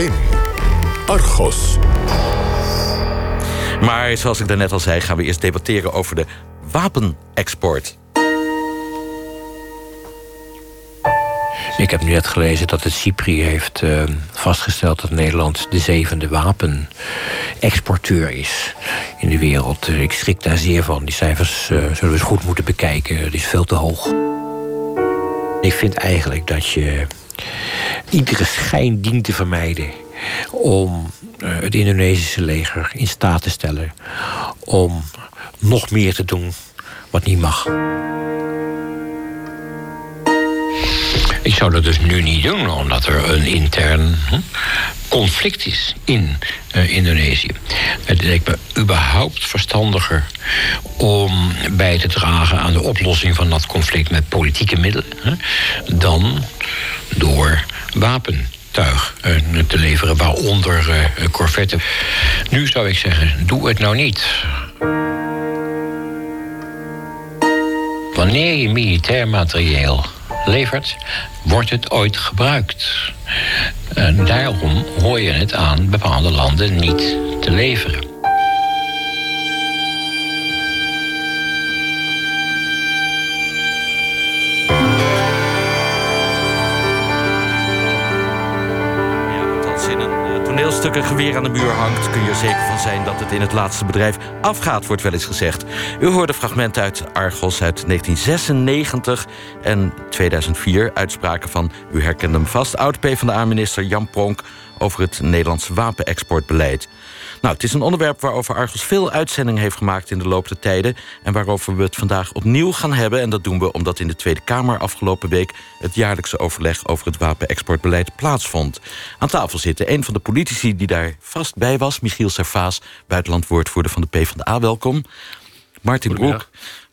1. Argos. Maar zoals ik daarnet al zei, gaan we eerst debatteren over de wapenexport. Ik heb nu net gelezen dat het CIPRI heeft uh, vastgesteld dat Nederland de zevende wapenexporteur is in de wereld. Ik schrik daar zeer van. Die cijfers uh, zullen we eens goed moeten bekijken. Het is veel te hoog. Ik vind eigenlijk dat je iedere schijn dient te vermijden om uh, het Indonesische leger in staat te stellen om nog meer te doen wat niet mag. Ik zou dat dus nu niet doen, omdat er een intern conflict is in uh, Indonesië. Het lijkt me überhaupt verstandiger om bij te dragen aan de oplossing van dat conflict met politieke middelen, hè, dan door wapentuig uh, te leveren, waaronder uh, corvetten. Nu zou ik zeggen, doe het nou niet. Wanneer je militair materieel levert, wordt het ooit gebruikt. En daarom hoor je het aan bepaalde landen niet te leveren. Stuk een geweer aan de muur hangt... kun je er zeker van zijn dat het in het laatste bedrijf afgaat, wordt wel eens gezegd. U hoorde fragmenten uit Argos uit 1996 en 2004. Uitspraken van, u herkende hem vast, oud-PVDA-minister Jan Pronk... over het Nederlands wapenexportbeleid. Nou, het is een onderwerp waarover Argos veel uitzendingen heeft gemaakt in de loop der tijden. En waarover we het vandaag opnieuw gaan hebben. En dat doen we omdat in de Tweede Kamer afgelopen week het jaarlijkse overleg over het wapenexportbeleid plaatsvond. Aan tafel zitten een van de politici die daar vast bij was, Michiel Servaas, buitenlandwoordvoerder van de PvdA. Welkom. Martin Broek,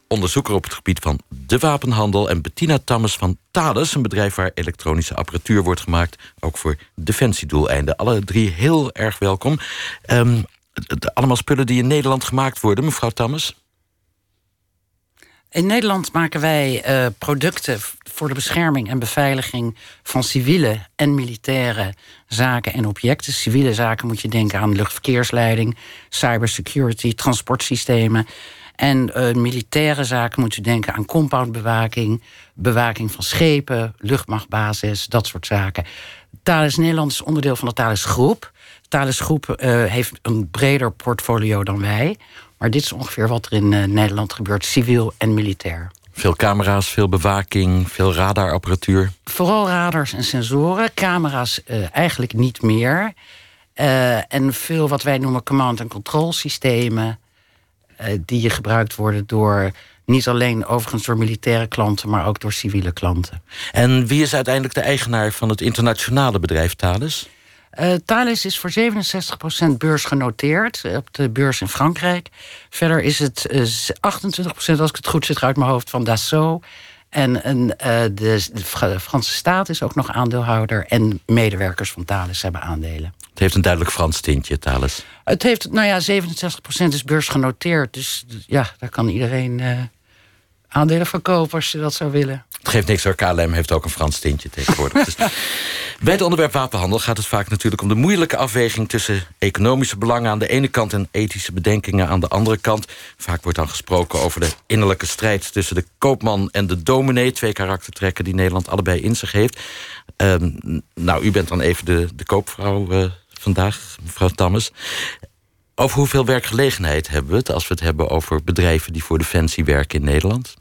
onderzoeker op het gebied van de wapenhandel... en Bettina Tammes van Thales, een bedrijf waar elektronische apparatuur wordt gemaakt... ook voor defensiedoeleinden. Alle drie heel erg welkom. Um, allemaal spullen die in Nederland gemaakt worden, mevrouw Tammes? In Nederland maken wij uh, producten voor de bescherming en beveiliging van civiele en militaire zaken en objecten. Civiele zaken moet je denken aan luchtverkeersleiding, cybersecurity, transportsystemen. En uh, militaire zaken moet u denken aan compoundbewaking, bewaking van schepen, luchtmachtbasis, dat soort zaken. Thales Nederland is onderdeel van de Thales Groep. Thales Groep uh, heeft een breder portfolio dan wij. Maar dit is ongeveer wat er in uh, Nederland gebeurt, civiel en militair. Veel camera's, veel bewaking, veel radarapparatuur. Vooral radars en sensoren. Camera's uh, eigenlijk niet meer. en veel wat wij noemen command- en control systemen. Uh, die gebruikt worden door niet alleen overigens door militaire klanten, maar ook door civiele klanten. En wie is uiteindelijk de eigenaar van het internationale bedrijf Thales? Uh, Thales is voor 67% beursgenoteerd op de beurs in Frankrijk. Verder is het uh, 28%, als ik het goed zeg uit mijn hoofd, van Dassault. En uh, de, de, Franse staat is ook nog aandeelhouder. En medewerkers van Thales hebben aandelen. Het heeft een duidelijk Frans tintje, Thales. Het heeft, nou ja, 67% is beursgenoteerd. Dus ja, daar kan iedereen uh, aandelen verkopen als je dat zou willen. Het geeft niks hoor, KLM heeft ook een Frans tintje tegenwoordig. dus bij het onderwerp wapenhandel gaat het vaak natuurlijk om de moeilijke afweging... tussen economische belangen aan de ene kant... en ethische bedenkingen aan de andere kant. Vaak wordt dan gesproken over de innerlijke strijd... tussen de koopman en de dominee. Twee karaktertrekken die Nederland allebei in zich heeft. Uh, nou, u bent dan even de, de koopvrouw... Uh, vandaag, mevrouw Tammes. Over hoeveel werkgelegenheid hebben we het als we het hebben over bedrijven die voor Defensie werken in Nederland?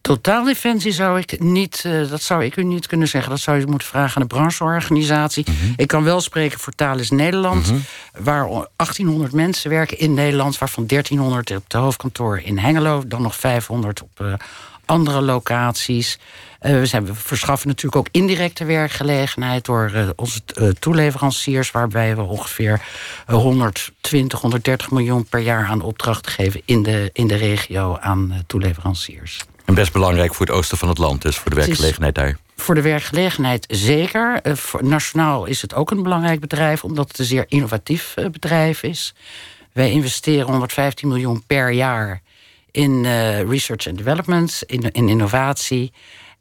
Totaal defensie zou ik niet, uh, dat zou ik u niet kunnen zeggen. Dat zou je moeten vragen aan de brancheorganisatie. Mm -hmm. Ik kan wel spreken voor Thales Nederland, mm -hmm. waar 1800 mensen werken in Nederland, waarvan 1300 op het hoofdkantoor in Hengelo, dan nog 500 op uh, andere locaties. Uh, we, zijn, we, verschaffen natuurlijk ook indirecte werkgelegenheid door uh, onze uh, toeleveranciers, waarbij we ongeveer 120, 130 miljoen per jaar aan opdrachten geven in de, in de regio aan toeleveranciers. En best belangrijk voor het oosten van het land, dus voor de werkgelegenheid daar. Voor de werkgelegenheid zeker. nationaal is het ook een belangrijk bedrijf, omdat het een zeer innovatief bedrijf is. Wij investeren 115 miljoen per jaar in research and development, in, in innovatie.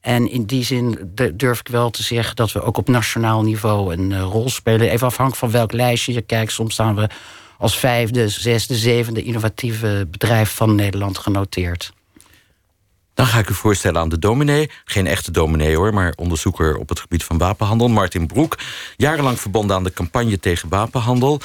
En in die zin durf ik wel te zeggen dat we ook op nationaal niveau een uh, rol spelen. Even afhankelijk van welk lijstje je kijkt. Soms staan we als vijfde, zesde, zevende innovatieve bedrijf van Nederland genoteerd. Dan ga ik u voorstellen aan de dominee. Geen echte dominee hoor, maar onderzoeker op het gebied van wapenhandel. Martin Broek, jarenlang verbonden aan de campagne tegen wapenhandel.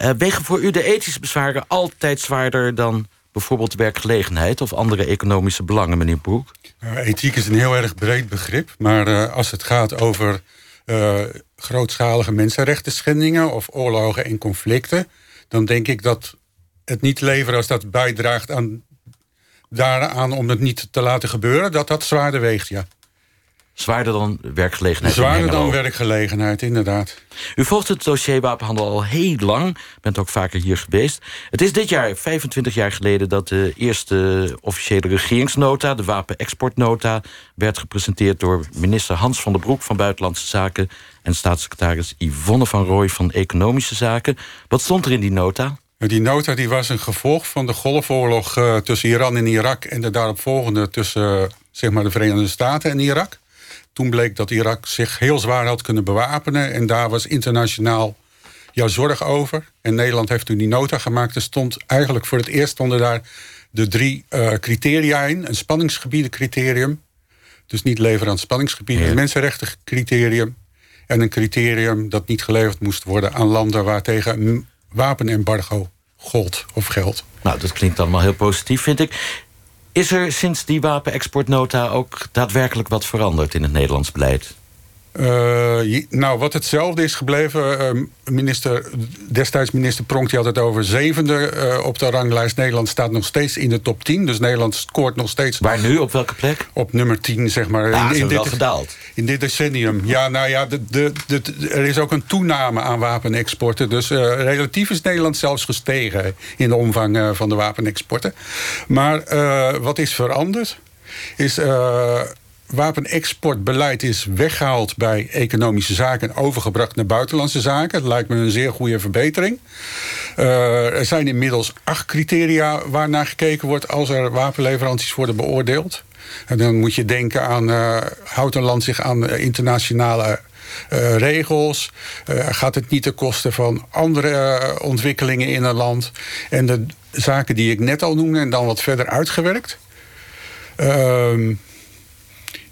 Uh, wegen voor u de ethische bezwaren altijd zwaarder dan bijvoorbeeld werkgelegenheid of andere economische belangen, meneer Broek? Uh, ethiek is een heel erg breed begrip, maar uh, als het gaat over grootschalige mensenrechten schendingen of oorlogen en conflicten, dan denk ik dat het niet leveren als dat bijdraagt aan daaraan om het niet te laten gebeuren, dat dat zwaarder weegt, ja. Zwaarder dan werkgelegenheid? Zwaarder dan werkgelegenheid, inderdaad. U volgt het dossier wapenhandel al heel lang. Bent ook vaker hier geweest. Het is dit jaar, 25 jaar geleden... dat de eerste officiële regeringsnota, de wapenexportnota... werd gepresenteerd door minister Hans van der Broek van Buitenlandse Zaken... en staatssecretaris Yvonne van Rooij van Economische Zaken. Wat stond er in die nota? Die nota die was een gevolg van de golfoorlog uh, tussen Iran en Irak... en de daaropvolgende tussen zeg maar, de Verenigde Staten en Irak. Toen bleek dat Irak zich heel zwaar had kunnen bewapenen... en daar was internationaal jouw zorg over. En Nederland heeft toen die nota gemaakt. Er stond eigenlijk voor het eerst onder daar de drie uh, criteria in. Een spanningsgebiedencriterium. Dus niet leveren aan spanningsgebieden. Ja. Een mensenrechtencriterium. En een criterium dat niet geleverd moest worden aan landen... waar tegen een wapenembargo gold of geld. Nou, dat klinkt allemaal heel positief, vind ik. Is er sinds die wapenexportnota ook daadwerkelijk wat veranderd in het Nederlands beleid? Uh, nou, wat hetzelfde is gebleven. Uh, minister, destijds minister Pronk die had het over zevende uh, op de ranglijst. Nederland staat nog steeds in de top 10. Dus Nederland scoort nog steeds. Waar nu? Op welke plek? Op nummer 10, zeg maar. Ja, in, in dit, wel gedaald. In dit decennium. Ja, nou ja, de, de, de, er is ook een toename aan wapenexporten. Dus relatief is Nederland zelfs gestegen in de omvang van de wapenexporten. Maar wat is veranderd? Is wapenexportbeleid is weggehaald bij economische zaken en overgebracht naar buitenlandse zaken. Dat lijkt me een zeer goede verbetering. Uh, er zijn inmiddels acht criteria waarnaar gekeken wordt als er wapenleveranties worden beoordeeld. En dan moet je denken aan, uh, houdt een land zich aan internationale uh, regels? Gaat het niet ten koste van andere ontwikkelingen in een land? En de zaken die ik net al noemde en dan wat verder uitgewerkt.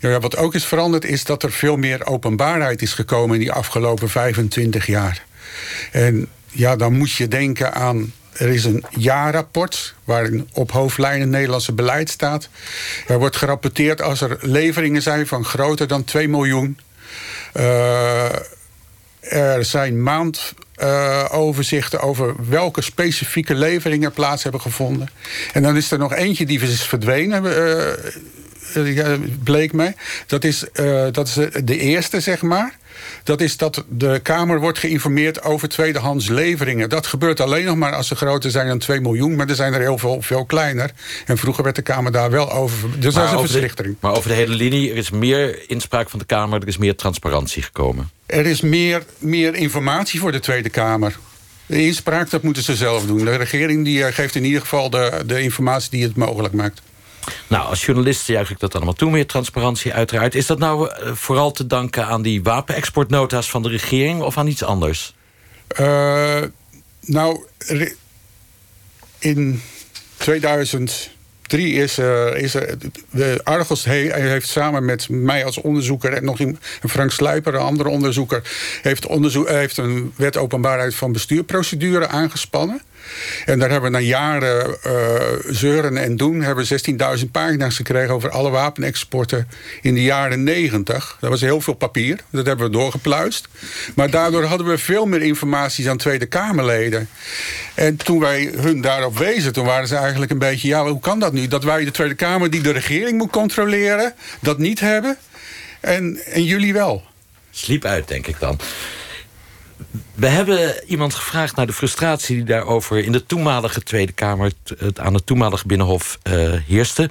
Ehm, ja, wat ook is veranderd is dat er veel meer openbaarheid is gekomen in die afgelopen 25 jaar. En ja, dan moet je denken aan. Er is een jaarrapport waarin op hoofdlijnen Nederlandse beleid staat. Er wordt gerapporteerd als er leveringen zijn van groter dan 2 miljoen. Uh, er zijn maandoverzichten over welke specifieke leveringen plaats hebben gevonden. En dan is er nog eentje die is verdwenen. Uh, bleek mij. Dat is, uh, dat is de eerste, zeg maar. Dat is dat de Kamer wordt geïnformeerd over tweedehands leveringen. Dat gebeurt alleen nog maar als ze groter zijn dan 2 miljoen. Maar er zijn er heel veel, veel kleiner. En vroeger werd de Kamer daar wel over. Dus maar dat is een verslichtering. Maar over de hele linie, er is meer inspraak van de Kamer. Er is meer transparantie gekomen. Er is meer, meer informatie voor de Tweede Kamer. De inspraak, dat moeten ze zelf doen. De regering die eh, geeft in ieder geval de, de informatie die het mogelijk maakt. Nou, als journalist juich ik dat allemaal toe, meer transparantie uiteraard. Is dat nou uh, vooral te danken aan die wapenexportnota's van de regering of aan iets anders? Uh, nou, in 2003 is, uh, is er. De Argos he, heeft samen met mij als onderzoeker en nog een Frank Slijper, een andere onderzoeker, heeft, onderzoek, heeft een wet openbaarheid van bestuurprocedure aangespannen. En daar hebben we na jaren uh, zeuren en doen... hebben 16.000 pagina's gekregen over alle wapenexporten in de jaren 90. Dat was heel veel papier, dat hebben we doorgepluist. Maar daardoor hadden we veel meer informatie aan Tweede Kamerleden. En toen wij hun daarop wezen, toen waren ze eigenlijk een beetje... ja, hoe kan dat nu? Dat wij de Tweede Kamer die de regering moet controleren... dat niet hebben en, en jullie wel. Sliep uit, denk ik dan. We hebben iemand gevraagd naar de frustratie die daarover in de toenmalige Tweede Kamer, het, aan het toenmalige Binnenhof uh, heerste.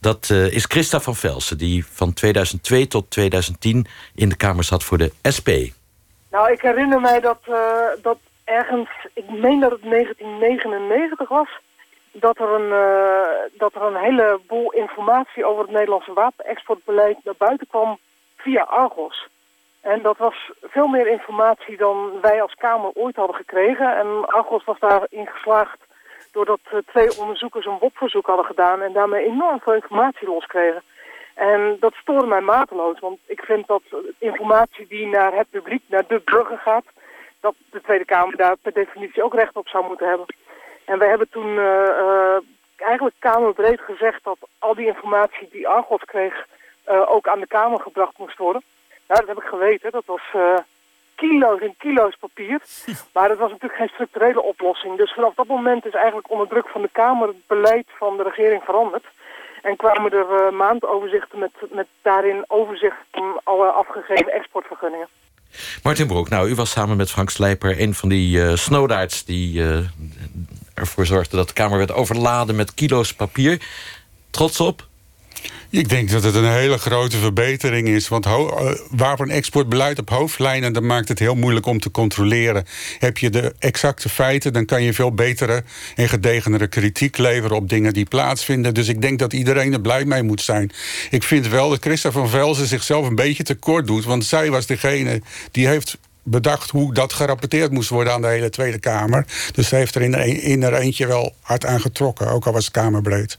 Dat uh, is Christa van Velsen, die van 2002 tot 2010 in de Kamer zat voor de SP. Nou, ik herinner mij dat, uh, dat ergens, ik meen dat het 1999 was, dat er, een, dat er een heleboel informatie over het Nederlandse wapenexportbeleid naar buiten kwam via Argos. En dat was veel meer informatie dan wij als Kamer ooit hadden gekregen. En Argos was daarin geslaagd doordat uh, twee onderzoekers een WOP-verzoek hadden gedaan... en daarmee enorm veel informatie loskregen. En dat stoorde mij mateloos, want ik vind dat informatie die naar het publiek, naar de burger gaat... dat de Tweede Kamer daar per definitie ook recht op zou moeten hebben. En wij hebben toen uh, uh, eigenlijk kamerbreed gezegd dat al die informatie die Argos kreeg... ook aan de Kamer gebracht moest worden. Nou, dat heb ik geweten. Dat was kilo's en kilo's papier. Maar dat was natuurlijk geen structurele oplossing. Dus vanaf dat moment is eigenlijk onder druk van de Kamer het beleid van de regering veranderd. En kwamen er uh, maandoverzichten met, met daarin overzicht van alle afgegeven exportvergunningen. Martin Broek, nou, u was samen met Frank Slijper een van die uh, die uh, ervoor zorgde dat de Kamer werd overladen met kilo's papier. Trots op? Ik denk dat het een hele grote verbetering is. Want uh, wapenexportbeleid op hoofdlijnen... dan maakt het heel moeilijk om te controleren. Heb je de exacte feiten... dan kan je veel betere en gedegenere kritiek leveren... op dingen die plaatsvinden. Dus ik denk dat iedereen er blij mee moet zijn. Ik vind wel dat Christa van Velzen zichzelf een beetje tekort doet. Want zij was degene die heeft bedacht hoe dat gerapporteerd moest worden aan de hele Tweede Kamer. Dus ze heeft er in, in er eentje wel hard aan getrokken, ook al was het kamerbreed.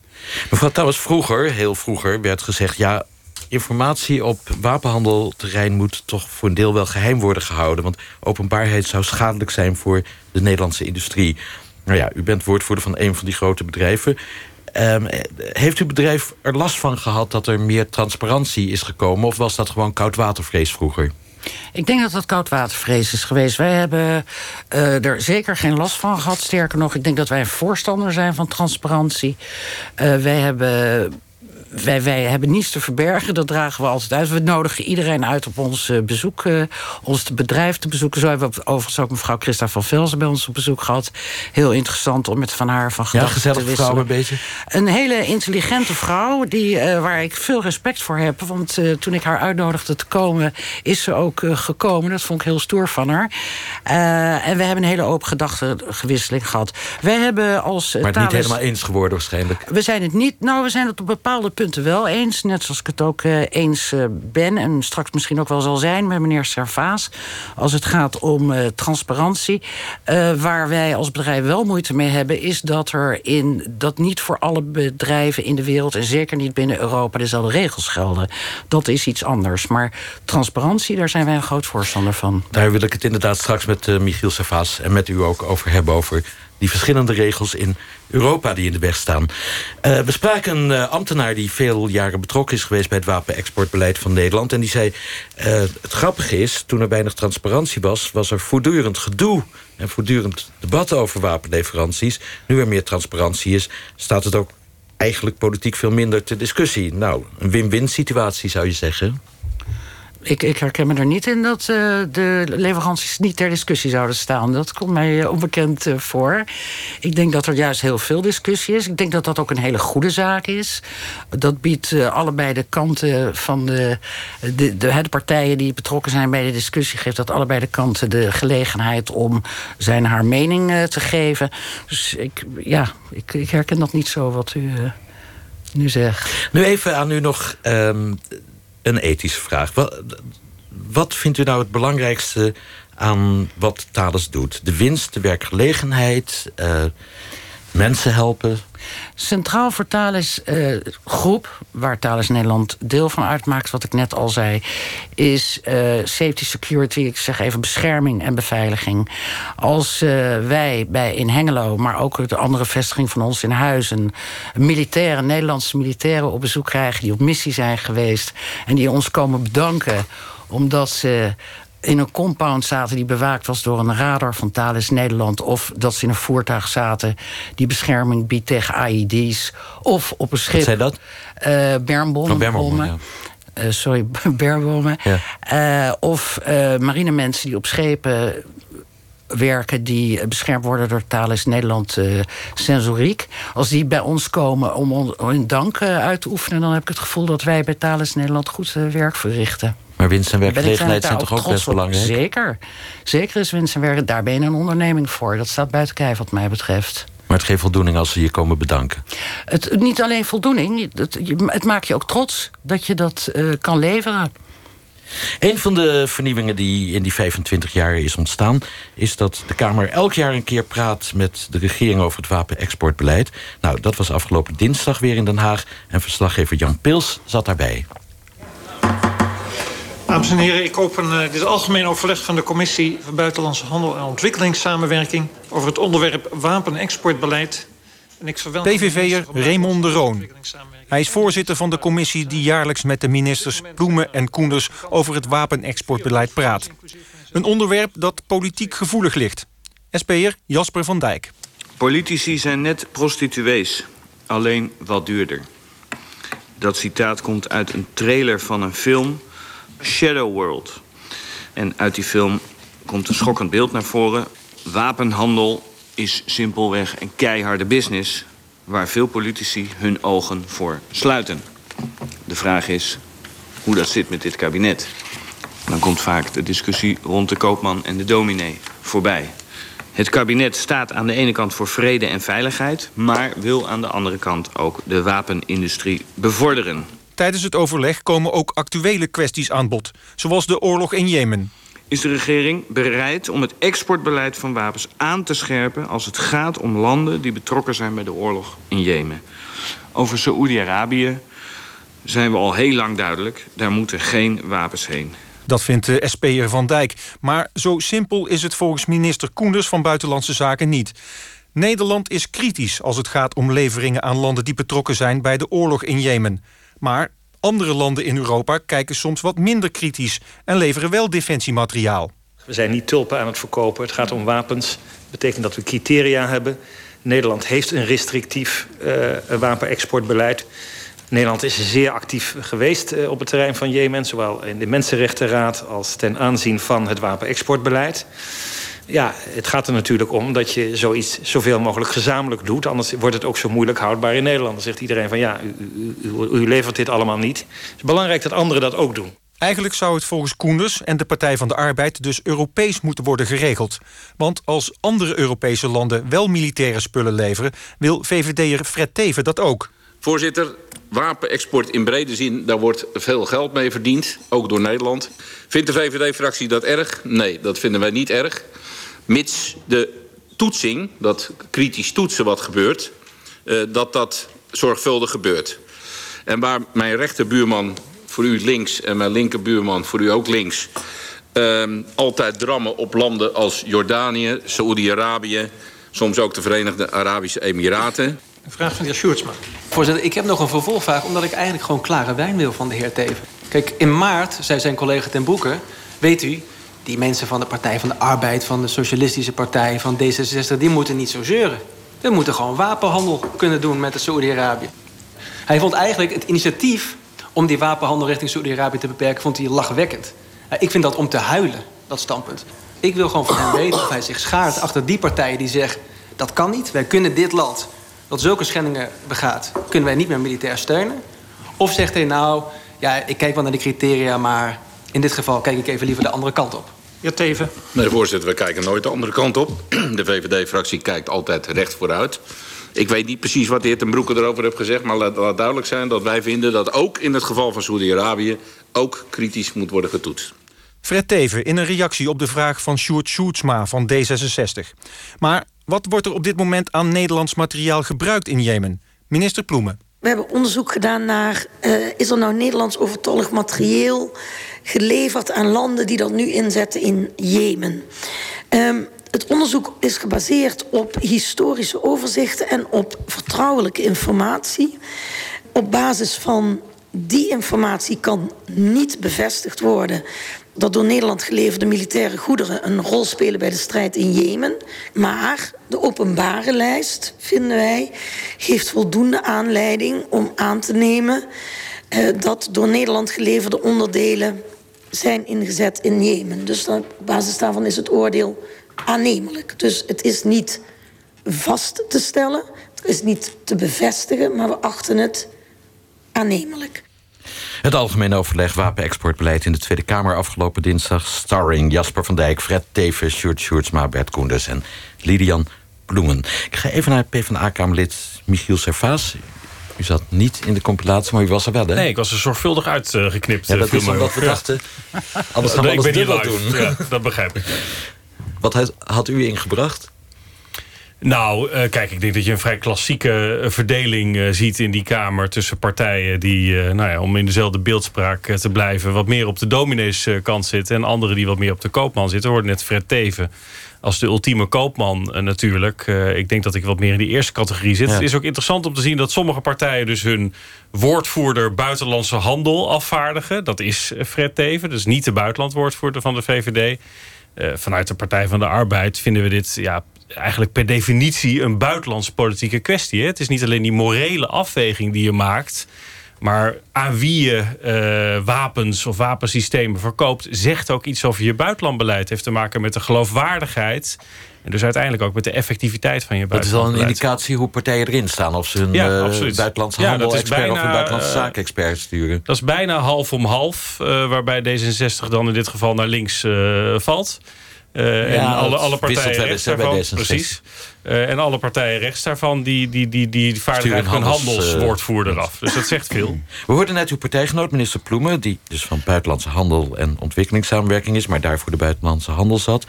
Mevrouw Trouwens, vroeger, heel vroeger, werd gezegd... ja, informatie op wapenhandelterrein moet toch voor een deel wel geheim worden gehouden. Want openbaarheid zou schadelijk zijn voor de Nederlandse industrie. Nou ja, u bent woordvoerder van een van die grote bedrijven. Um, heeft uw bedrijf er last van gehad dat er meer transparantie is gekomen... of was dat gewoon koudwatervrees vroeger? Ik denk dat dat koudwatervrees is geweest. Wij hebben uh, er zeker geen last van gehad. Sterker nog, ik denk dat wij een voorstander zijn van transparantie. Uh, wij hebben wij, wij hebben niets te verbergen, dat dragen we altijd uit. We nodigen iedereen uit op ons uh, bezoek, uh, ons bedrijf te bezoeken. Zo hebben we overigens ook mevrouw Christa van Velzen bij ons op bezoek gehad. Heel interessant om met van haar van gedachten ja, te wisselen. Vrouw een beetje. Een hele intelligente vrouw, die, uh, waar ik veel respect voor heb. Want toen ik haar uitnodigde te komen, is ze ook gekomen. Dat vond ik heel stoer van haar. en we hebben een hele open gedachtengewisseling gehad. Wij hebben als... maar het niet helemaal eens geworden waarschijnlijk. We zijn het niet... Nou, we zijn het op bepaalde punten wel eens. Net zoals ik het ook uh, eens uh, ben. En straks misschien ook wel zal zijn met meneer Servaas. Als het gaat om uh, transparantie. waar wij als bedrijf wel moeite mee hebben. Is dat er in dat niet voor alle bedrijven in de wereld. En zeker niet binnen Europa dezelfde regels gelden. Dat is iets anders. Maar transparantie, daar zijn wij een groot voorstander van. Daar wil ik het inderdaad straks met Michiel Servaas en met u ook over hebben. Over die verschillende regels in Europa die in de weg staan. Uh, we spraken een uh, ambtenaar die veel jaren betrokken is geweest... bij het wapenexportbeleid van Nederland. En die zei, uh, het grappige is, toen er weinig transparantie was... was er voortdurend gedoe en voortdurend debat over wapenleveranties. Nu er meer transparantie is, staat het ook eigenlijk politiek veel minder ter discussie. Nou, een win-win situatie zou je zeggen ik, ik herken me er niet in dat uh, de leveranties niet ter discussie zouden staan. Dat komt mij uh, onbekend uh, voor. Ik denk dat er juist heel veel discussie is. Ik denk dat dat ook een hele goede zaak is. Dat biedt allebei de kanten van de, de, de, partijen die betrokken zijn bij de discussie, geeft dat allebei de kanten de gelegenheid om zijn haar mening te geven. Dus ik, ja, ik, ik herken dat niet zo wat u nu zegt. Nu even aan u nog. Um, een ethische vraag. Wat, wat vindt u nou het belangrijkste aan wat Thales doet? De winst, de werkgelegenheid, uh, mensen helpen? Centraal voor Thales uh, Groep, waar Thales Nederland deel van uitmaakt, wat ik net al zei, is uh, safety security, ik zeg even bescherming en beveiliging. Als uh, wij bij in Hengelo, maar ook de andere vestiging van ons in Huizen, militairen, Nederlandse militairen op bezoek krijgen die op missie zijn geweest en die ons komen bedanken omdat ze in een compound zaten die bewaakt was door een radar van Thales Nederland... of dat ze in een voertuig zaten die bescherming biedt tegen AID's... of op een schip... Wat zei dat? Uh, bermbommen. ja. Uh, sorry, bermbommen. Ja. Uh, of marinemensen die op schepen werken die beschermd worden door Thales Nederland uh, Sensoriek. Als die bij ons komen om hun dank uit te oefenen... dan heb ik het gevoel dat wij bij Thales Nederland goed werk verrichten. Maar winst en werkgelegenheid zijn toch ook best belangrijk? Zeker. Zeker is winst en werk. Daar ben je een onderneming voor. Dat staat buiten kijf wat mij betreft. Maar het geeft voldoening als ze je komen bedanken. Het, niet alleen voldoening, het, het maakt je ook trots dat je dat uh, kan leveren. Een van de vernieuwingen die in die 25 jaar is ontstaan... is dat de Kamer elk jaar een keer praat met de regering... over het wapenexportbeleid. Nou, dat was afgelopen dinsdag weer in Den Haag... en verslaggever Jan Pils zat daarbij. Dames en heren, ik open uh, dit algemeen overleg van de Commissie... van Buitenlandse Handel en Ontwikkelingssamenwerking... over het onderwerp wapenexportbeleid PVV'er Raymond de Roon. Hij is voorzitter van de commissie die jaarlijks met de ministers Ploemen en Koenders over het wapenexportbeleid praat. Een onderwerp dat politiek gevoelig ligt. SP'er Jasper van Dijk. Politici zijn net prostituees, alleen wat duurder. Dat citaat komt uit een trailer van een film, Shadow World. En uit die film komt een schokkend beeld naar voren. Wapenhandel is simpelweg een keiharde business... waar veel politici hun ogen voor sluiten. De vraag is hoe dat zit met dit kabinet. Dan komt vaak de discussie rond de koopman en de dominee voorbij. Het kabinet staat aan de ene kant voor vrede en veiligheid... maar wil aan de andere kant ook de wapenindustrie bevorderen. Tijdens het overleg komen ook actuele kwesties aan bod... zoals de oorlog in Jemen is de regering bereid om het exportbeleid van wapens aan te scherpen... als het gaat om landen die betrokken zijn bij de oorlog in Jemen. Over Saoedi-Arabië zijn we al heel lang duidelijk. Daar moeten geen wapens heen. Dat vindt de SP'er Van Dijk. Maar zo simpel is het volgens minister Koenders van Buitenlandse Zaken niet. Nederland is kritisch als het gaat om leveringen aan landen die betrokken zijn bij de oorlog in Jemen. Maar andere landen in Europa kijken soms wat minder kritisch en leveren wel defensiemateriaal. We zijn niet tulpen aan het verkopen. Het gaat om wapens. Dat betekent dat we criteria hebben. Nederland heeft een restrictief uh, wapenexportbeleid. Nederland is zeer actief geweest uh, op het terrein van Jemen... zowel in de Mensenrechtenraad als ten aanzien van het wapenexportbeleid ja, het gaat er natuurlijk om dat je zoiets zoveel mogelijk gezamenlijk doet. Anders wordt het ook zo moeilijk houdbaar in Nederland. Dan zegt iedereen van ja, u, u, u levert dit allemaal niet. Het is belangrijk dat anderen dat ook doen. Eigenlijk zou het volgens Koenders en de Partij van de Arbeid dus Europees moeten worden geregeld. Want als andere Europese landen wel militaire spullen leveren, wil VVD'er Fred Teven dat ook. Voorzitter, wapenexport in brede zin, daar wordt veel geld mee verdiend, ook door Nederland. Vindt de VVD-fractie dat erg? Nee, dat vinden wij niet erg mits de toetsing, dat kritisch toetsen wat gebeurt... Uh, dat dat zorgvuldig gebeurt. En waar mijn rechterbuurman voor u links en mijn linkerbuurman voor u ook links... Uh, altijd drammen op landen als Jordanië, Saoedi-Arabië... soms ook de Verenigde Arabische Emiraten. Een vraag van de heer Sjoerdsma. Voorzitter, ik heb nog een vervolgvraag... omdat ik eigenlijk gewoon klare wijn wil van de heer Teven. Kijk, in maart zei zijn collega ten Broeke... weet u, die mensen van de Partij van de Arbeid, van de Socialistische Partij, van D66, die moeten niet zo zeuren. We moeten gewoon wapenhandel kunnen doen met Saoedi-Arabië. Hij vond eigenlijk het initiatief om die wapenhandel richting Saoedi-Arabië te beperken, vond hij lachwekkend. Ik vind dat om te huilen, dat standpunt. Ik wil gewoon van hem weten of hij zich schaart achter die partijen die zeggen... dat kan niet, wij kunnen dit land dat zulke schendingen begaat... kunnen wij niet meer militair steunen. Of zegt hij nou, ja, ik kijk wel naar de criteria... maar in dit geval kijk ik even liever de andere kant op. Ja, Teven. Nee, voorzitter, we kijken nooit de andere kant op. De VVD-fractie kijkt altijd recht vooruit. Ik weet niet precies wat de heer Ten Broeke erover heeft gezegd... maar laat, laat duidelijk zijn dat wij vinden dat ook in het geval van Saudi-Arabië... ook kritisch moet worden getoetst. Fred Teven in een reactie op de vraag van Sjoerd Sjoerdsma van D66. Maar wat wordt er op dit moment aan Nederlands materiaal gebruikt in Jemen? Minister Ploemen. We hebben onderzoek gedaan naar... Uh, is er nou Nederlands overtollig materieel geleverd aan landen die dat nu inzetten in Jemen. Um, het onderzoek is gebaseerd op historische overzichten en op vertrouwelijke informatie. Op basis van die informatie kan niet bevestigd worden dat door Nederland geleverde militaire goederen een rol spelen bij de strijd in Jemen. Maar de openbare lijst, vinden wij, geeft voldoende aanleiding om aan te nemen uh, dat door Nederland geleverde onderdelen zijn ingezet in Jemen. Dus op basis daarvan is het oordeel aannemelijk. Dus het is niet vast te stellen, het is niet te bevestigen, maar we achten het aannemelijk. Het algemeen overleg wapenexportbeleid in de Tweede Kamer afgelopen dinsdag. Starring Jasper van Dijk, Fred Teven, Sjoerd Sjoerdsma, Bert Koenders en Lidian Bloemen. Ik ga even naar PvdA-kamerlid Michiel Servaas. U zat niet in de compilatie, maar u was er wel, hè? Nee, ik was er zorgvuldig uitgeknipt. Ja, dat is omdat we dachten... Anders gaan we alles dubbel doen. Ja, dat begrijp ik. Wat had- u ingebracht? Nou, eh, kijk, ik denk dat je een vrij klassieke eh, verdeling eh, ziet in die Kamer tussen partijen die, eh, nou ja, om in dezelfde beeldspraak eh, te blijven, wat meer op de domineeskant zitten en anderen die wat meer op de koopman zitten. We hoorden net Fred Teven als de ultieme koopman eh, natuurlijk. Eh, ik denk dat ik wat meer in die eerste categorie zit. Ja. Het is ook interessant om te zien dat sommige partijen dus hun woordvoerder buitenlandse handel afvaardigen. Dat is eh, Fred Teven, dus niet de buitenlandwoordvoerder van de VVD. Vanuit de Partij van de Arbeid vinden we dit ja, eigenlijk per definitie een buitenlandse politieke kwestie. Hè? Het is niet alleen die morele afweging die je maakt. Maar aan wie je eh, wapens of wapensystemen verkoopt, zegt ook iets over je buitenlandbeleid. Heeft te maken met de geloofwaardigheid. En dus uiteindelijk ook met de effectiviteit van je Dat is wel een buitenlandbeleid. indicatie hoe partijen erin staan. Of ze Ja, eh, buitenlandse Ja, handel dat is expert of een buitenlandse eh, zaken-expert sturen. Dat is bijna half om half, waarbij D66 dan in dit geval naar links valt. En alle, alle partijen rechts daarvan. D66. Precies. Eh, en alle partijen rechts daarvan, die, die, die, die vaardigen eigenlijk handels, eh, handelswoordvoerder af. Dus dat zegt veel. We hoorden net uw partijgenoot, minister Ploemen... die dus van buitenlandse handel en ontwikkelingssamenwerking is... maar daarvoor de buitenlandse handel zat.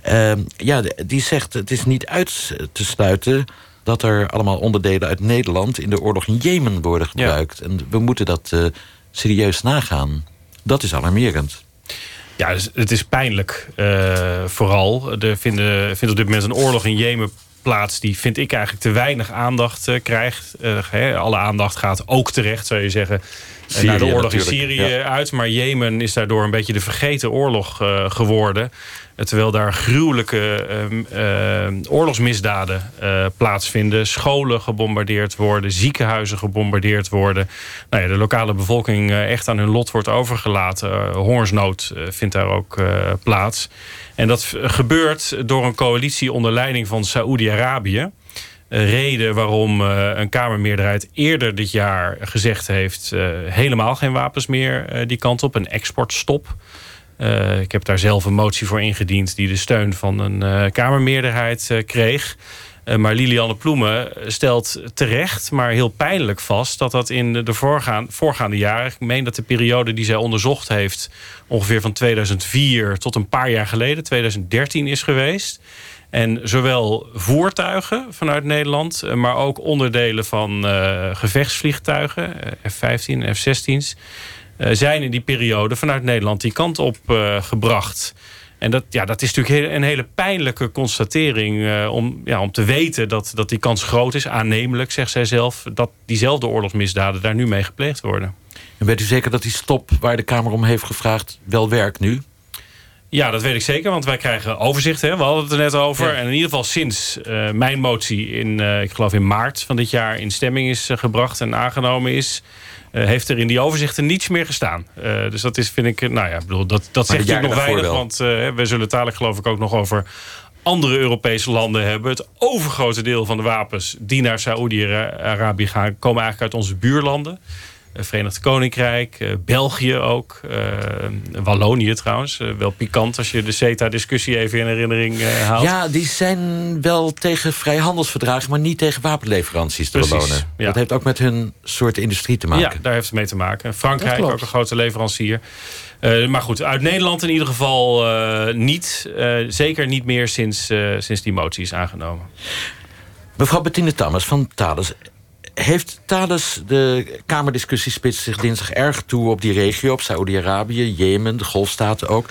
Ehm, ja, die zegt het is niet uit te sluiten... dat er allemaal onderdelen uit Nederland... in de oorlog in Jemen worden gebruikt. En we moeten dat eh, serieus nagaan. Dat is alarmerend. Ja, dus het is pijnlijk vooral. Er vinden, vindt op dit moment een oorlog in Jemen plaats... die vind ik eigenlijk te weinig aandacht eh, krijgt. Eh, alle aandacht gaat ook terecht, zou je zeggen... Syrië de oorlog in Syrië ja. uit. Maar Jemen is daardoor een beetje de vergeten oorlog eh, geworden. Eh, Terwijl daar gruwelijke eh, oorlogsmisdaden plaatsvinden. Scholen gebombardeerd worden. Ziekenhuizen gebombardeerd worden. Nou ja, de lokale bevolking echt aan hun lot wordt overgelaten. Hongersnood vindt daar ook plaats. En dat gebeurt door een coalitie onder leiding van Saoedi-Arabië. Reden waarom eh, een Kamermeerderheid eerder dit jaar gezegd heeft... eh, helemaal geen wapens meer eh, die kant op, een exportstop. Eh, ik heb daar zelf een motie voor ingediend... die de steun van een eh, Kamermeerderheid kreeg. Maar Lilianne Ploemen stelt terecht, maar heel pijnlijk vast... dat dat in de- de voorgaan, voorgaande jaren... ik meen dat de periode die zij onderzocht heeft... ongeveer van 2004 tot een paar jaar geleden, 2013 is geweest... En zowel voertuigen vanuit Nederland, eh, maar ook onderdelen van eh, gevechtsvliegtuigen, eh, F-15 en F-16's, eh, zijn in die periode vanuit Nederland die kant op eh, gebracht. En dat, ja, dat is natuurlijk een hele pijnlijke constatering eh, om, ja, om te weten dat, dat die kans groot is, aannemelijk, zegt zij zelf, dat diezelfde oorlogsmisdaden daar nu mee gepleegd worden. En weet u zeker dat die stop waar de Kamer om heeft gevraagd... wel werkt nu? Ja, dat weet ik zeker, want wij krijgen overzicht. Hè? We hadden het er net over. En in ieder geval sinds eh, mijn motie in, eh, ik geloof in maart van dit jaar... in stemming is eh, gebracht en aangenomen is... heeft er in die overzichten niets meer gestaan. Dus dat is, vind ik, nou ja, ik bedoel, dat, dat Maar zegt natuurlijk nog weinig. Want we zullen het dadelijk geloof ik ook nog over andere Europese landen hebben. Het overgrote deel van de wapens die naar Saoedi-Arabië gaan... komen eigenlijk uit onze buurlanden. Eh, Verenigd Koninkrijk, eh, België ook. eh, Wallonië trouwens. Wel pikant als je de CETA-discussie even in herinnering eh, haalt. Ja, die zijn wel tegen vrijhandelsverdragen... maar niet tegen wapenleveranties te belonen. ja. Dat heeft ook met hun soort industrie te maken. Ja, daar heeft het mee te maken. Frankrijk ook een grote leverancier. Eh, maar goed, uit Nederland in ieder geval eh, niet. Eh, zeker niet meer sinds, eh, sinds die motie is aangenomen. Mevrouw Bettine Tammers van Thales. Heeft Thales de Kamerdiscussie spitst zich dinsdag erg toe op die regio... op Saoedi-Arabië, Jemen, de Golfstaten ook.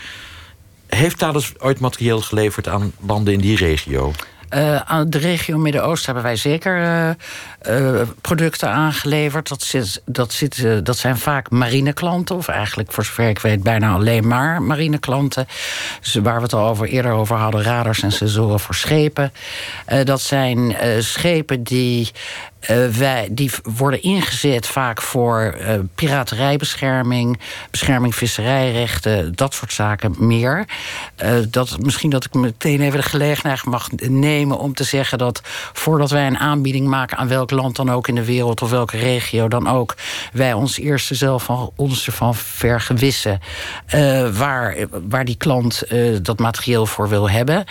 Heeft Thales ooit materieel geleverd aan landen in die regio? Eh, aan de regio Midden-Oosten hebben wij zeker eh, eh, producten aangeleverd. Dat, zit, dat, dat zijn vaak marineklanten, of eigenlijk voor zover ik weet bijna alleen maar marineklanten. Dus waar we het al over, eerder over hadden, radars en sensoren voor schepen. Dat zijn schepen die, eh, wij, die worden ingezet vaak voor eh, piraterijbescherming, bescherming visserijrechten, dat soort zaken meer. Eh, dat, misschien dat ik meteen even de gelegenheid mag nemen om te zeggen dat voordat wij een aanbieding maken aan welk land dan ook in de wereld of welke regio dan ook, wij ons eerst zelf van, ons ervan vergewissen waar, waar die klant dat materieel voor wil hebben.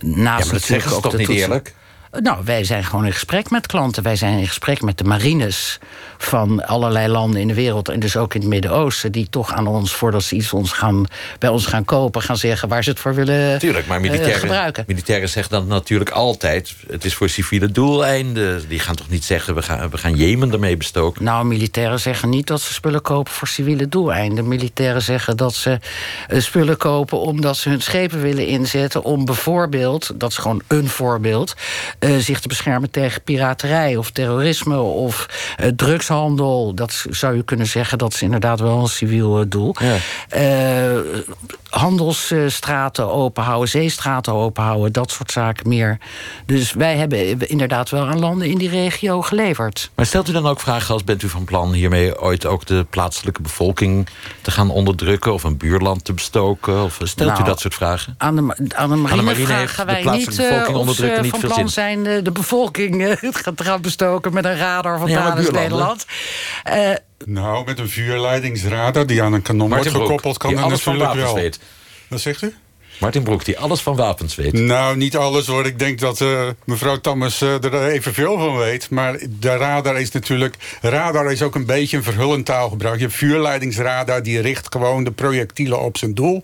Naast Ja, maar dat zeggen ze natuurlijk toch niet eerlijk? Nou, wij zijn gewoon in gesprek met klanten. Wij zijn in gesprek met de marines van allerlei landen in de wereld. En dus ook in het Midden-Oosten. Die toch aan ons, voordat ze iets ons gaan, bij ons gaan kopen, gaan zeggen waar ze het voor willen Tuurlijk, maar eh, militairen, gebruiken. militairen zeggen dan natuurlijk altijd... het is voor civiele doeleinden. Die gaan toch niet zeggen, we gaan, we gaan Jemen ermee bestoken? Nou, militairen zeggen niet dat ze spullen kopen voor civiele doeleinden. Militairen zeggen dat ze eh, spullen kopen omdat ze hun schepen willen inzetten... om bijvoorbeeld, dat is gewoon een voorbeeld... eh, zich te beschermen tegen piraterij of terrorisme of eh, drugshandel. Dat zou je kunnen zeggen, dat is inderdaad wel een civiel eh, doel. Handelsstraten openhouden, zeestraten openhouden, dat soort zaken meer. Dus wij hebben inderdaad wel aan landen in die regio geleverd. Maar stelt u dan ook vragen als bent u van plan hiermee ooit ook de plaatselijke bevolking te gaan onderdrukken of een buurland te bestoken? Of stelt u Nou, dat soort vragen? Aan de, aan de marine, marine heeft vragen de wij plaatselijke niet of onderdrukken ze niet van veel plan zin. Zijn eh, de bevolking eh, te gaan bestoken met een radar van Ja. Nederland. Eh, Nou, met een vuurleidingsradar die aan een kanon Martin wordt Broek, gekoppeld... kan dat natuurlijk wel. weet. Wat zegt u? Martin Broek, die alles van wapens weet. Nou, niet alles hoor. Ik denk dat eh, mevrouw Tammers eh, er evenveel van weet. Maar de radar is natuurlijk... Radar is ook een beetje een verhullend taalgebruik. Je hebt vuurleidingsradar, die richt gewoon de projectielen op zijn doel.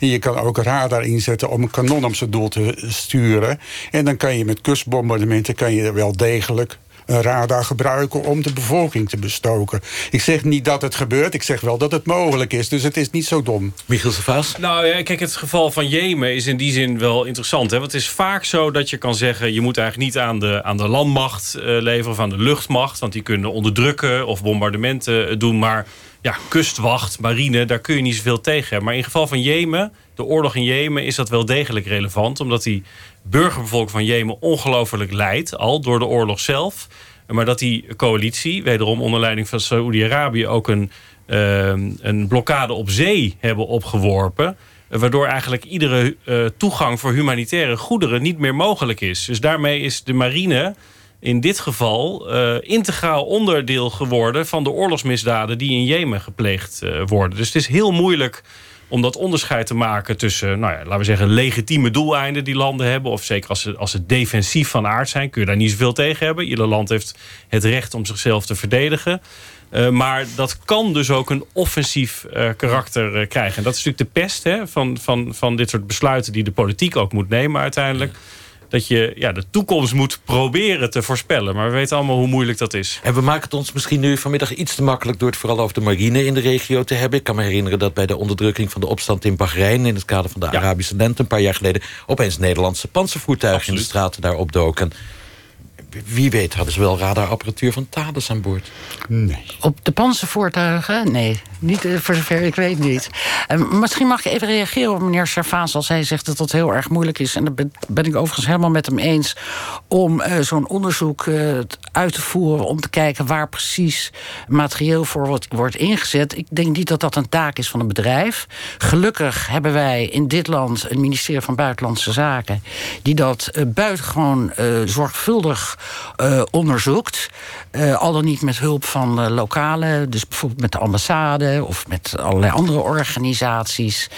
En je kan ook radar inzetten om een kanon op zijn doel te sturen. En dan kan je met kustbombardementen kan je wel degelijk een radar gebruiken om de bevolking te bestoken. Ik zeg niet dat het gebeurt, ik zeg wel dat het mogelijk is. Dus het is niet zo dom. Michiel Servaas? Nou ja, kijk, het geval van Jemen is in die zin wel interessant. Hè? Want het is vaak zo dat je kan zeggen... je moet eigenlijk niet aan de, aan de landmacht eh, leveren of aan de luchtmacht... want die kunnen onderdrukken of bombardementen eh, doen. Maar ja, kustwacht, marine, daar kun je niet zoveel tegen hebben. Maar in het geval van Jemen, de oorlog in Jemen... is dat wel degelijk relevant, omdat die burgerbevolking van Jemen... ongelooflijk leidt, al door de oorlog zelf... Maar dat die coalitie, wederom onder leiding van Saoedi-Arabië... ook een, eh, een blokkade op zee hebben opgeworpen... waardoor eigenlijk iedere eh, toegang voor humanitaire goederen niet meer mogelijk is. Dus daarmee is de marine in dit geval eh, integraal onderdeel geworden... van de oorlogsmisdaden die in Jemen gepleegd worden. Dus het is heel moeilijk om dat onderscheid te maken tussen, nou ja, laten we zeggen, legitieme doeleinden die landen hebben. Of zeker als ze, als ze defensief van aard zijn, kun je daar niet zoveel tegen hebben. Ieder land heeft het recht om zichzelf te verdedigen. Eh, maar dat kan dus ook een offensief eh, karakter eh, krijgen. En dat is natuurlijk de pest hè, van, van, van dit soort besluiten die de politiek ook moet nemen uiteindelijk. Dat je ja, de toekomst moet proberen te voorspellen. Maar we weten allemaal hoe moeilijk dat is. En we maken het ons misschien nu vanmiddag iets te makkelijk... door het vooral over de marine in de regio te hebben. Ik kan me herinneren dat bij de onderdrukking van de opstand in Bahrein... in het kader van de Arabische lente een paar jaar geleden... opeens Nederlandse panzervoertuigen in de straten daar opdoken. Wie weet hadden ze wel radarapparatuur van Thales aan boord. Nee. Op de panzervoertuigen? Nee, niet eh, voor zover ik weet niet. Eh, misschien mag ik even reageren op meneer Servaas... als hij zegt dat dat heel erg moeilijk is. En daar ben, ben ik overigens helemaal met hem eens... om eh, zo'n onderzoek eh, uit te voeren... om te kijken waar precies materieel voor wordt, wordt ingezet. Ik denk niet dat dat een taak is van een bedrijf. Gelukkig hebben wij in dit land een ministerie van Buitenlandse Zaken... die dat buitengewoon eh, zorgvuldig onderzoekt. Eh, al dan niet met hulp van eh, lokale, dus bijvoorbeeld met de ambassade of met allerlei andere organisaties.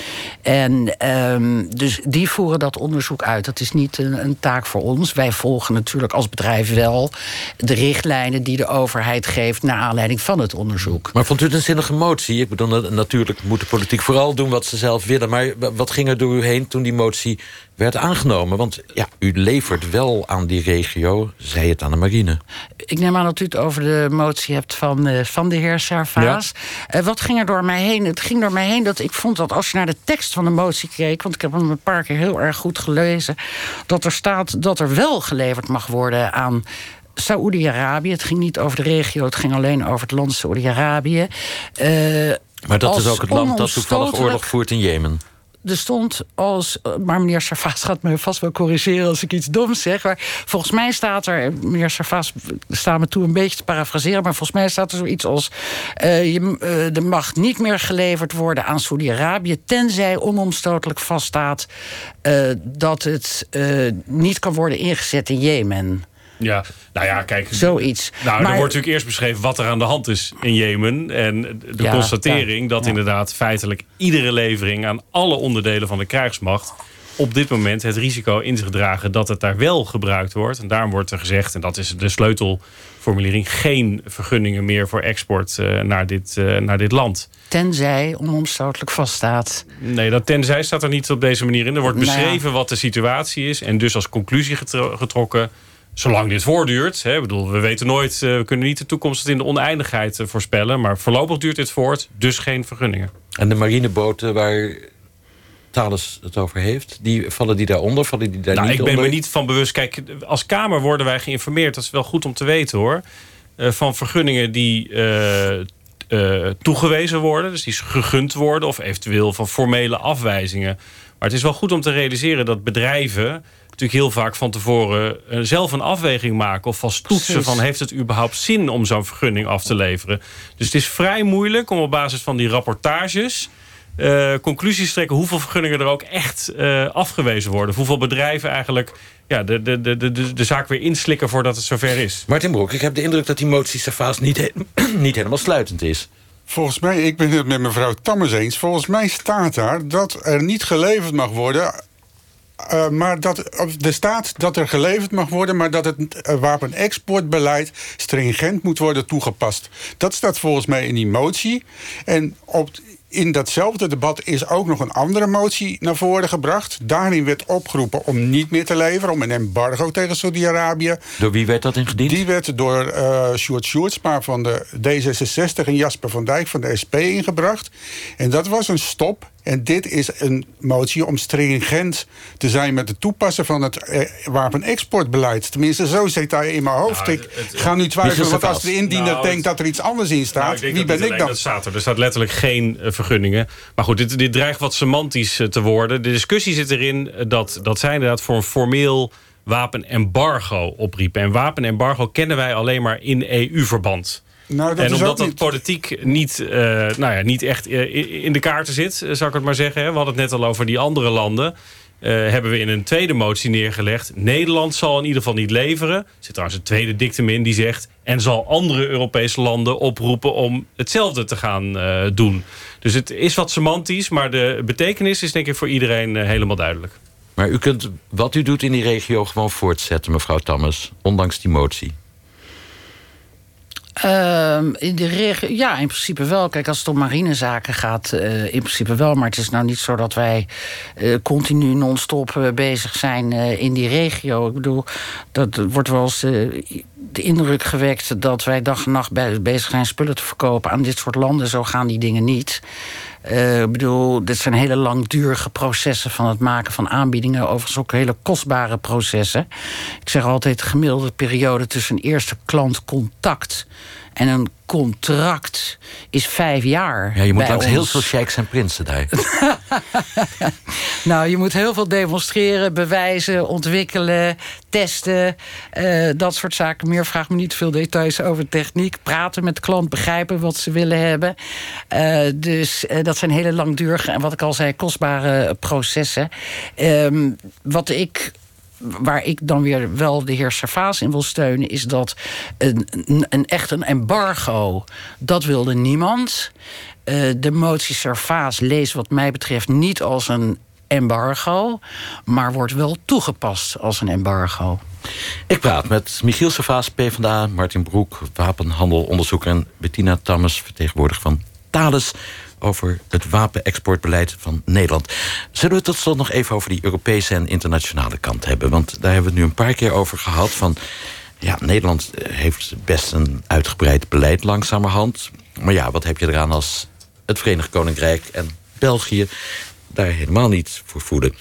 En ehm, dus die voeren dat onderzoek uit. Dat is niet een, een taak voor ons. Wij volgen natuurlijk als bedrijf wel de richtlijnen die de overheid geeft naar aanleiding van het onderzoek. Maar vond u het een zinnige motie? Ik bedoel, na- natuurlijk moet de politiek vooral doen wat ze zelf willen. Maar wa- wat ging er door u heen toen die motie werd aangenomen? Want ja, u levert wel aan die regio, zij het aan de marine. Ik neem aan dat u over de motie hebt van, eh, van de heer Servaas. Eh, wat ging er door mij heen? Het ging door mij heen dat ik vond dat als je naar de tekst van de motie keek... want ik heb hem een paar keer heel erg goed gelezen... dat er staat dat er wel geleverd mag worden aan... Saoedi-Arabië. Het ging niet over de regio, het ging alleen over het land Saoedi-Arabië. Eh, Maar dat is ook het land dat toevallig oorlog voert in Jemen. Er stond als. eh, Maar meneer Servaas gaat me vast wel corrigeren als ik iets doms zeg. Maar volgens mij staat er. Meneer Servaas staat me toe een beetje te parafraseren. Maar volgens mij staat er zoiets als. eh, je, eh, er mag niet meer geleverd worden aan Saudi-Arabië. tenzij onomstotelijk vaststaat. eh, dat het eh, niet kan worden ingezet in Jemen. Ja, nou ja, kijk. Zoiets. Nou, er wordt natuurlijk eerst beschreven wat er aan de hand is in Jemen. En de Ja, constatering ja, dat ja. inderdaad feitelijk iedere levering aan alle onderdelen van de krijgsmacht op dit moment het risico in zich dragen dat het daar wel gebruikt wordt. En daarom wordt er gezegd, en dat is de sleutelformulering, geen vergunningen meer voor export uh, naar, dit, uh, naar dit land. Tenzij onomstotelijk vaststaat. Nee, dat tenzij staat er niet op deze manier in. Er wordt Nou ja. beschreven wat de situatie is. En dus als conclusie getro- getrokken. Zolang dit voortduurt. Hè, bedoel, we weten nooit. eh, we kunnen niet de toekomst in de oneindigheid eh, voorspellen. Maar voorlopig duurt dit voort. Dus geen vergunningen. En de marineboten waar Thales het over heeft, die, vallen die daaronder? Vallen die daar Nou, niet ik ben onder? me niet van bewust. Kijk, als Kamer worden wij geïnformeerd. Dat is wel goed om te weten hoor. eh, van vergunningen die toegewezen worden. Dus die gegund worden. Of eventueel van formele afwijzingen. Maar het is wel goed om te realiseren dat bedrijven natuurlijk heel vaak van tevoren eh, zelf een afweging maken of vast toetsen Precies. van heeft het überhaupt zin om zo'n vergunning af te leveren. Dus het is vrij moeilijk om op basis van die rapportages eh, conclusies te trekken hoeveel vergunningen er ook echt eh, afgewezen worden. Of hoeveel bedrijven eigenlijk ja, de, de, de, de, de zaak weer inslikken voordat het zover is. Martin Broek, ik heb de indruk dat die motie Safaas niet, he- niet helemaal sluitend is. Volgens mij, ik ben het met mevrouw Tammers eens. Volgens mij staat daar dat er niet geleverd mag worden. Eh, maar dat er staat dat er geleverd mag worden, maar dat het eh, wapenexportbeleid stringent moet worden toegepast. Dat staat volgens mij in die motie. En op, in datzelfde debat is ook nog een andere motie naar voren gebracht. Daarin werd opgeroepen om niet meer te leveren, om een embargo tegen Saudi-Arabië. Door wie werd dat ingediend? Die werd door eh Sjoerd Sjoerdsma van de D66 en Jasper van Dijk van de SP ingebracht. En dat was een stop. En dit is een motie om stringent te zijn met het toepassen van het eh, wapenexportbeleid. Tenminste, zo zit daar in mijn hoofd. Nou, ik het- het- ga nu twijfelen, want als de indiener Nou, denkt dat er iets anders in staat, Nou, ik denk wie dat ben ik dan? Dat staat er. er staat letterlijk geen eh, vergunningen. Maar goed, dit, dit dreigt wat semantisch eh, te worden. De discussie zit erin dat, dat zij inderdaad voor een formeel wapenembargo opriepen. En wapenembargo kennen wij alleen maar in EU-verband. Nou, dat en is omdat dat niet- politiek niet, eh, nou ja, niet echt eh, in de kaarten zit, eh, zou ik het maar zeggen. hè. We hadden het net al over die andere landen. Eh, hebben we in een tweede motie neergelegd. Nederland zal in ieder geval niet leveren. Er zit trouwens een tweede dictum in die zegt... en zal andere Europese landen oproepen om hetzelfde te gaan eh, doen. Dus het is wat semantisch, maar de betekenis is denk ik voor iedereen helemaal duidelijk. Maar u kunt wat u doet in die regio gewoon voortzetten, mevrouw Tammes. Ondanks die motie. Ehm, in de regio, ja, in principe wel. Kijk, als het om marinezaken gaat, eh, in principe wel. Maar het is nou niet zo dat wij eh, continu non-stop eh, bezig zijn in die regio. Ik bedoel, dat wordt wel eens de indruk gewekt dat wij dag en nacht bezig zijn spullen te verkopen aan dit soort landen. Zo gaan die dingen niet. Eh, ik bedoel, dit zijn hele langdurige processen van het maken van aanbiedingen. Overigens ook hele kostbare processen. Ik zeg altijd, de gemiddelde periode tussen eerste klantcontact en een contract is vijf jaar. Ja, je moet langs ons. heel veel sheiks en prinsen daar. Nou, je moet heel veel demonstreren, bewijzen, ontwikkelen, testen. eh, dat soort zaken. Meer vraag me niet veel details over techniek. Praten met de klant, begrijpen wat ze willen hebben. Eh, dus eh, dat zijn hele langdurige en wat ik al zei, kostbare processen. Ehm, wat ik waar ik dan weer wel de heer Servaas in wil steunen... is dat een, een, echt een embargo, dat wilde niemand. Eh, de motie Servaas leest wat mij betreft niet als een embargo... maar wordt wel toegepast als een embargo. Ik praat met Michiel Servaas, PvdA, Martin Broek, wapenhandelonderzoeker... en Bettina Tammes, vertegenwoordiger van Thales... over het wapenexportbeleid van Nederland. Zullen we tot slot nog even over die Europese en internationale kant hebben? Want daar hebben we het nu een paar keer over gehad. Van, ja, Nederland eh, heeft best een uitgebreid beleid langzamerhand. Maar ja, wat heb je eraan als het Verenigd Koninkrijk en België... daar helemaal niet voor voelen?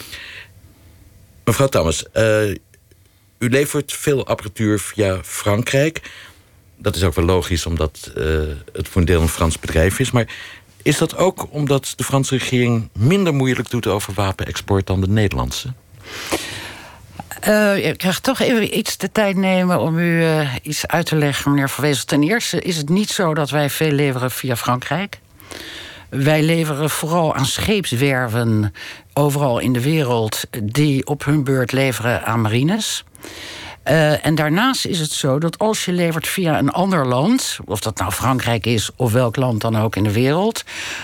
Mevrouw Tammes, eh, u levert veel apparatuur via Frankrijk. Dat is ook wel logisch, omdat eh, het voor een deel een Frans bedrijf is. Maar is dat ook omdat de Franse regering minder moeilijk doet over wapenexport dan de Nederlandse? Eh, ik ga toch even iets de tijd nemen om u eh, iets uit te leggen, meneer Van Wezel. Ten eerste is het niet zo dat wij veel leveren via Frankrijk. Wij leveren vooral aan scheepswerven overal in de wereld... die op hun beurt leveren aan marines. Uh, en daarnaast is het zo dat als je levert via een ander land, of dat nou Frankrijk is of welk land dan ook in de wereld,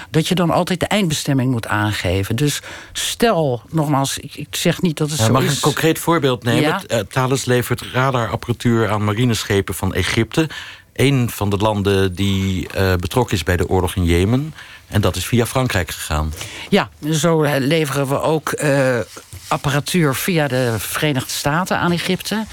dat je dan altijd de eindbestemming moet aangeven. Dus stel, nogmaals, ik, ik zeg niet dat het ja, zo mag is. ik een concreet voorbeeld nemen? Ja. Uh, Thales levert radarapparatuur aan marineschepen van Egypte. Een van de landen die uh, betrokken is bij de oorlog in Jemen. En dat is via Frankrijk gegaan. Ja, zo leveren we ook apparatuur via de Verenigde Staten aan Egypte.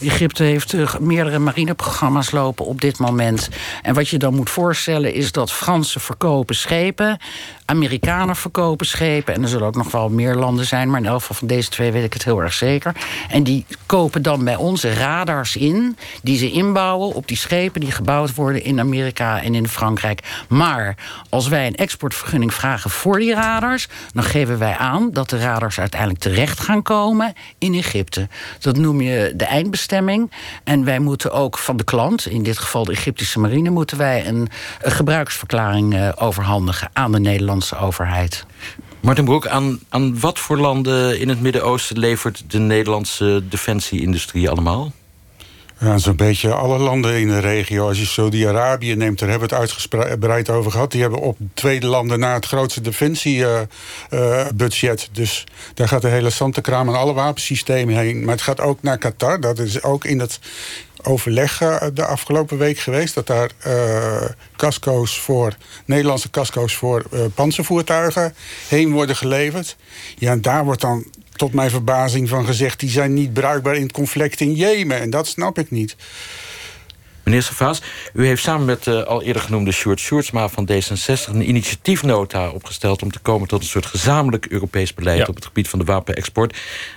Egypte heeft uh, meerdere marineprogramma's lopen op dit moment. En wat je dan moet voorstellen is dat Fransen verkopen schepen... Amerikanen verkopen schepen... en er zullen ook nog wel meer landen zijn... maar in elk geval van deze twee weet ik het heel erg zeker. En die kopen dan bij onze radars in... die ze inbouwen op die schepen die gebouwd worden in Amerika en in Frankrijk. Maar als wij een exportvergunning vragen voor die radars... dan geven wij aan dat de radars uiteindelijk terecht gaan komen in Egypte. Dat noem je de eindbestemming. En wij moeten ook van de klant, in dit geval de Egyptische marine... moeten wij een, een gebruiksverklaring uh, overhandigen aan de Nederlandse overheid. Martin Broek, aan, aan wat voor landen in het Midden-Oosten... levert de Nederlandse defensieindustrie allemaal? Ja, zo'n beetje alle landen in de regio. Als je Saudi-Arabië neemt, daar hebben we het uitgebreid over gehad. Die hebben op tweede landen na het grootste defensiebudget. Uh, uh, dus daar gaat de hele Santekraam en alle wapensystemen heen. Maar het gaat ook naar Qatar. Dat is ook in het overleg uh, de afgelopen week geweest. Dat daar casco's voor, Nederlandse casco's voor uh, panzervoertuigen heen worden geleverd. Ja, en daar wordt dan tot mijn verbazing van gezegd... die zijn niet bruikbaar in het conflict in Jemen. En dat snap ik niet. Meneer Savaas, u heeft samen met de uh, al eerder genoemde Sjoerd Sjoerdsma van D66... een initiatiefnota opgesteld om te komen tot een soort gezamenlijk Europees beleid... Ja. op het gebied van de wapenexport.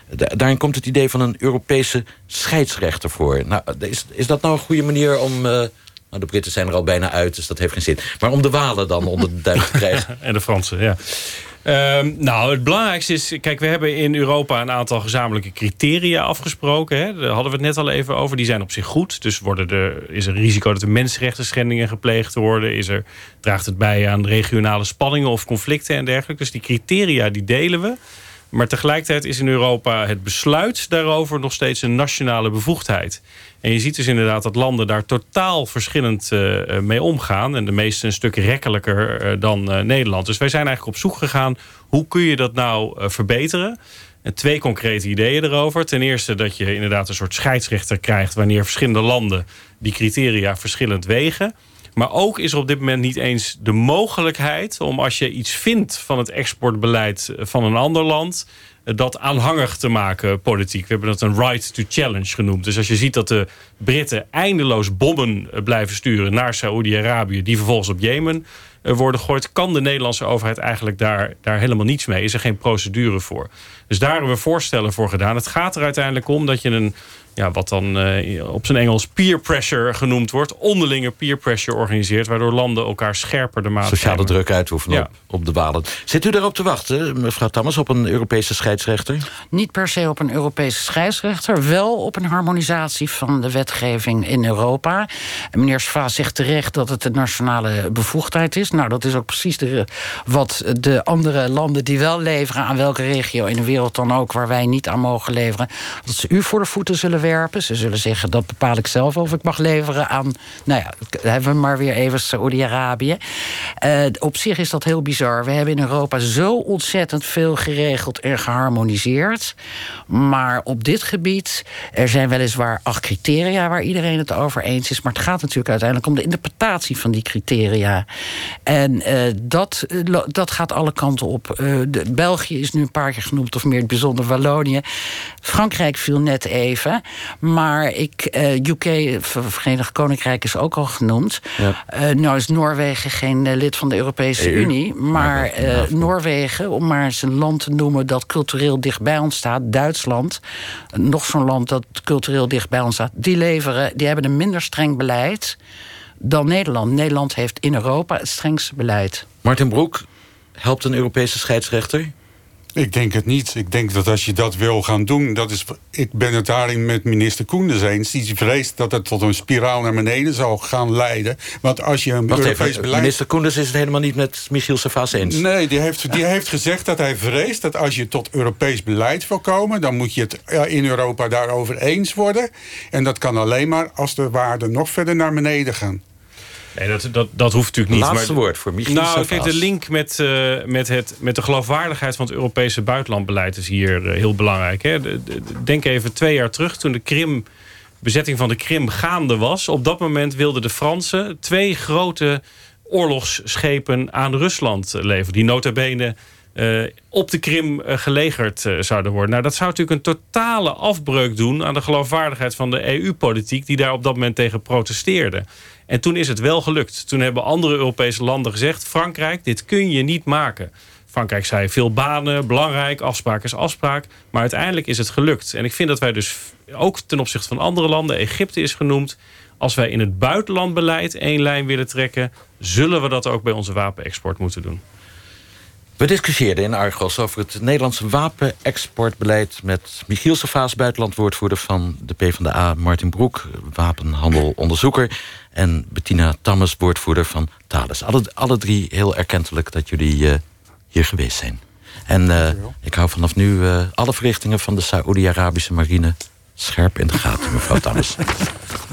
Da daarin komt het idee van een Europese scheidsrechter voor. Nou, is, is dat nou een goede manier om... Uh, nou, de Britten zijn er al bijna uit, dus dat heeft geen zin. Maar om de Walen dan onder de duim te krijgen. en de Fransen, ja. Um, nou, het belangrijkste is... Kijk, we hebben in Europa een aantal gezamenlijke criteria afgesproken. Hè? Daar hadden we het net al even over. Die zijn op zich goed. Dus worden er, is er risico dat er mensenrechten schendingen gepleegd worden? Is er, draagt het bij aan regionale spanningen of conflicten en dergelijke? Dus die criteria, die delen we. Maar tegelijkertijd is in Europa het besluit daarover nog steeds een nationale bevoegdheid. En je ziet dus inderdaad dat landen daar totaal verschillend uh, mee omgaan. En de meeste een stuk rekkelijker uh, dan Nederland. Dus wij zijn eigenlijk op zoek gegaan, hoe kun je dat nou verbeteren? En twee concrete ideeën erover. Ten eerste dat je inderdaad een soort scheidsrechter krijgt... wanneer verschillende landen die criteria verschillend wegen... Maar ook is er op dit moment niet eens de mogelijkheid om als je iets vindt van het exportbeleid van een ander land, dat aanhangig te maken politiek. We hebben dat een right to challenge genoemd. Dus als je ziet dat de Britten eindeloos bommen blijven sturen naar Saoedi-Arabië, die vervolgens op Jemen worden gegooid, kan de Nederlandse overheid eigenlijk daar, daar helemaal niets mee. Is er geen procedure voor. Dus daar hebben we voorstellen voor gedaan. Het gaat er uiteindelijk om dat je een ja, wat dan uh, op zijn Engels peer pressure genoemd wordt. Onderlinge peer pressure organiseert. Waardoor landen elkaar scherper de maat Sociale nemen. druk uitoefenen ja. op, op de walen. Zit u daarop te wachten, mevrouw Tammers, op een Europese scheidsrechter? Niet per se op een Europese scheidsrechter. Wel op een harmonisatie van de wetgeving in Europa. En meneer Sva zegt terecht dat het een nationale bevoegdheid is. Nou, dat is ook precies de, wat de andere landen die wel leveren... aan welke regio in de wereld dan ook... waar wij niet aan mogen leveren... dat ze u voor de voeten zullen Ze zullen zeggen, dat bepaal ik zelf of ik mag leveren aan... nou ja, hebben we maar weer even Saoedi-Arabië. Uh, op zich is dat heel bizar. We hebben in Europa zo ontzettend veel geregeld en geharmoniseerd. Maar op dit gebied, er zijn weliswaar acht criteria... waar iedereen het over eens is. Maar het gaat natuurlijk uiteindelijk om de interpretatie van die criteria. En uh, dat, uh, dat gaat alle kanten op. België is nu een paar keer genoemd, of meer het bijzonder Wallonië. Frankrijk viel net even... Maar ik, uh, UK, Verenigd Koninkrijk, is ook al genoemd. Ja. Uh, nou is Noorwegen geen uh, lid van de Europese EU. Unie. Maar Noorwegen, om maar eens een land te noemen dat cultureel dicht bij ons staat, Duitsland, nog zo'n land dat cultureel dicht bij ons staat, die leveren, die hebben een minder streng beleid dan Nederland. Nederland heeft in Europa het strengste beleid. Martin Broek, helpt een Europese scheidsrechter? Ik denk het niet. Ik denk dat als je dat wil gaan doen... Dat is, ik ben het daarin met minister Koenders eens. Die vreest dat het tot een spiraal naar beneden zal gaan leiden. Want als je een Wacht Europees even, beleid... minister Koenders is het helemaal niet met Michiel Savas eens. Nee, die heeft, die heeft gezegd dat hij vreest dat als je tot Europees beleid wil komen... dan moet je het in Europa daarover eens worden. En dat kan alleen maar als de waarden nog verder naar beneden gaan. Nee, dat, dat, dat hoeft natuurlijk niet. Laatste maar, woord voor Michiel Nou, kijk, de link met, eh, met, het, met de geloofwaardigheid van het Europese buitenlandbeleid is hier eh, heel belangrijk. Hè? De- de- Denk even twee jaar terug, toen de Krim, bezetting van de Krim gaande was. Op dat moment wilden de Fransen twee grote oorlogsschepen aan Rusland eh, leveren. Die nota bene eh, op de Krim gelegerd zouden worden. Nou, dat zou natuurlijk een totale afbreuk doen aan de geloofwaardigheid van de EU-politiek, die daar op dat moment tegen protesteerde. En toen is het wel gelukt. Toen hebben andere Europese landen gezegd: Frankrijk, dit kun je niet maken. Frankrijk zei veel banen, belangrijk, afspraak is afspraak. Maar uiteindelijk is het gelukt. En ik vind dat wij dus ook ten opzichte van andere landen, Egypte is genoemd, als wij in het buitenlandbeleid één lijn willen trekken, zullen we dat ook bij onze wapenexport moeten doen. We discussieerden in Argos over het Nederlandse wapenexportbeleid... met Michiel Savaas, buitenlandwoordvoerder van de PvdA... Martin Broek, wapenhandelonderzoeker... en Bettina Tammes, woordvoerder van Thales. Alle, alle drie heel erkentelijk dat jullie eh, hier geweest zijn. En eh, ik hou vanaf nu eh, alle verrichtingen van de Saoedi-Arabische marine... scherp in de gaten, mevrouw Tammes.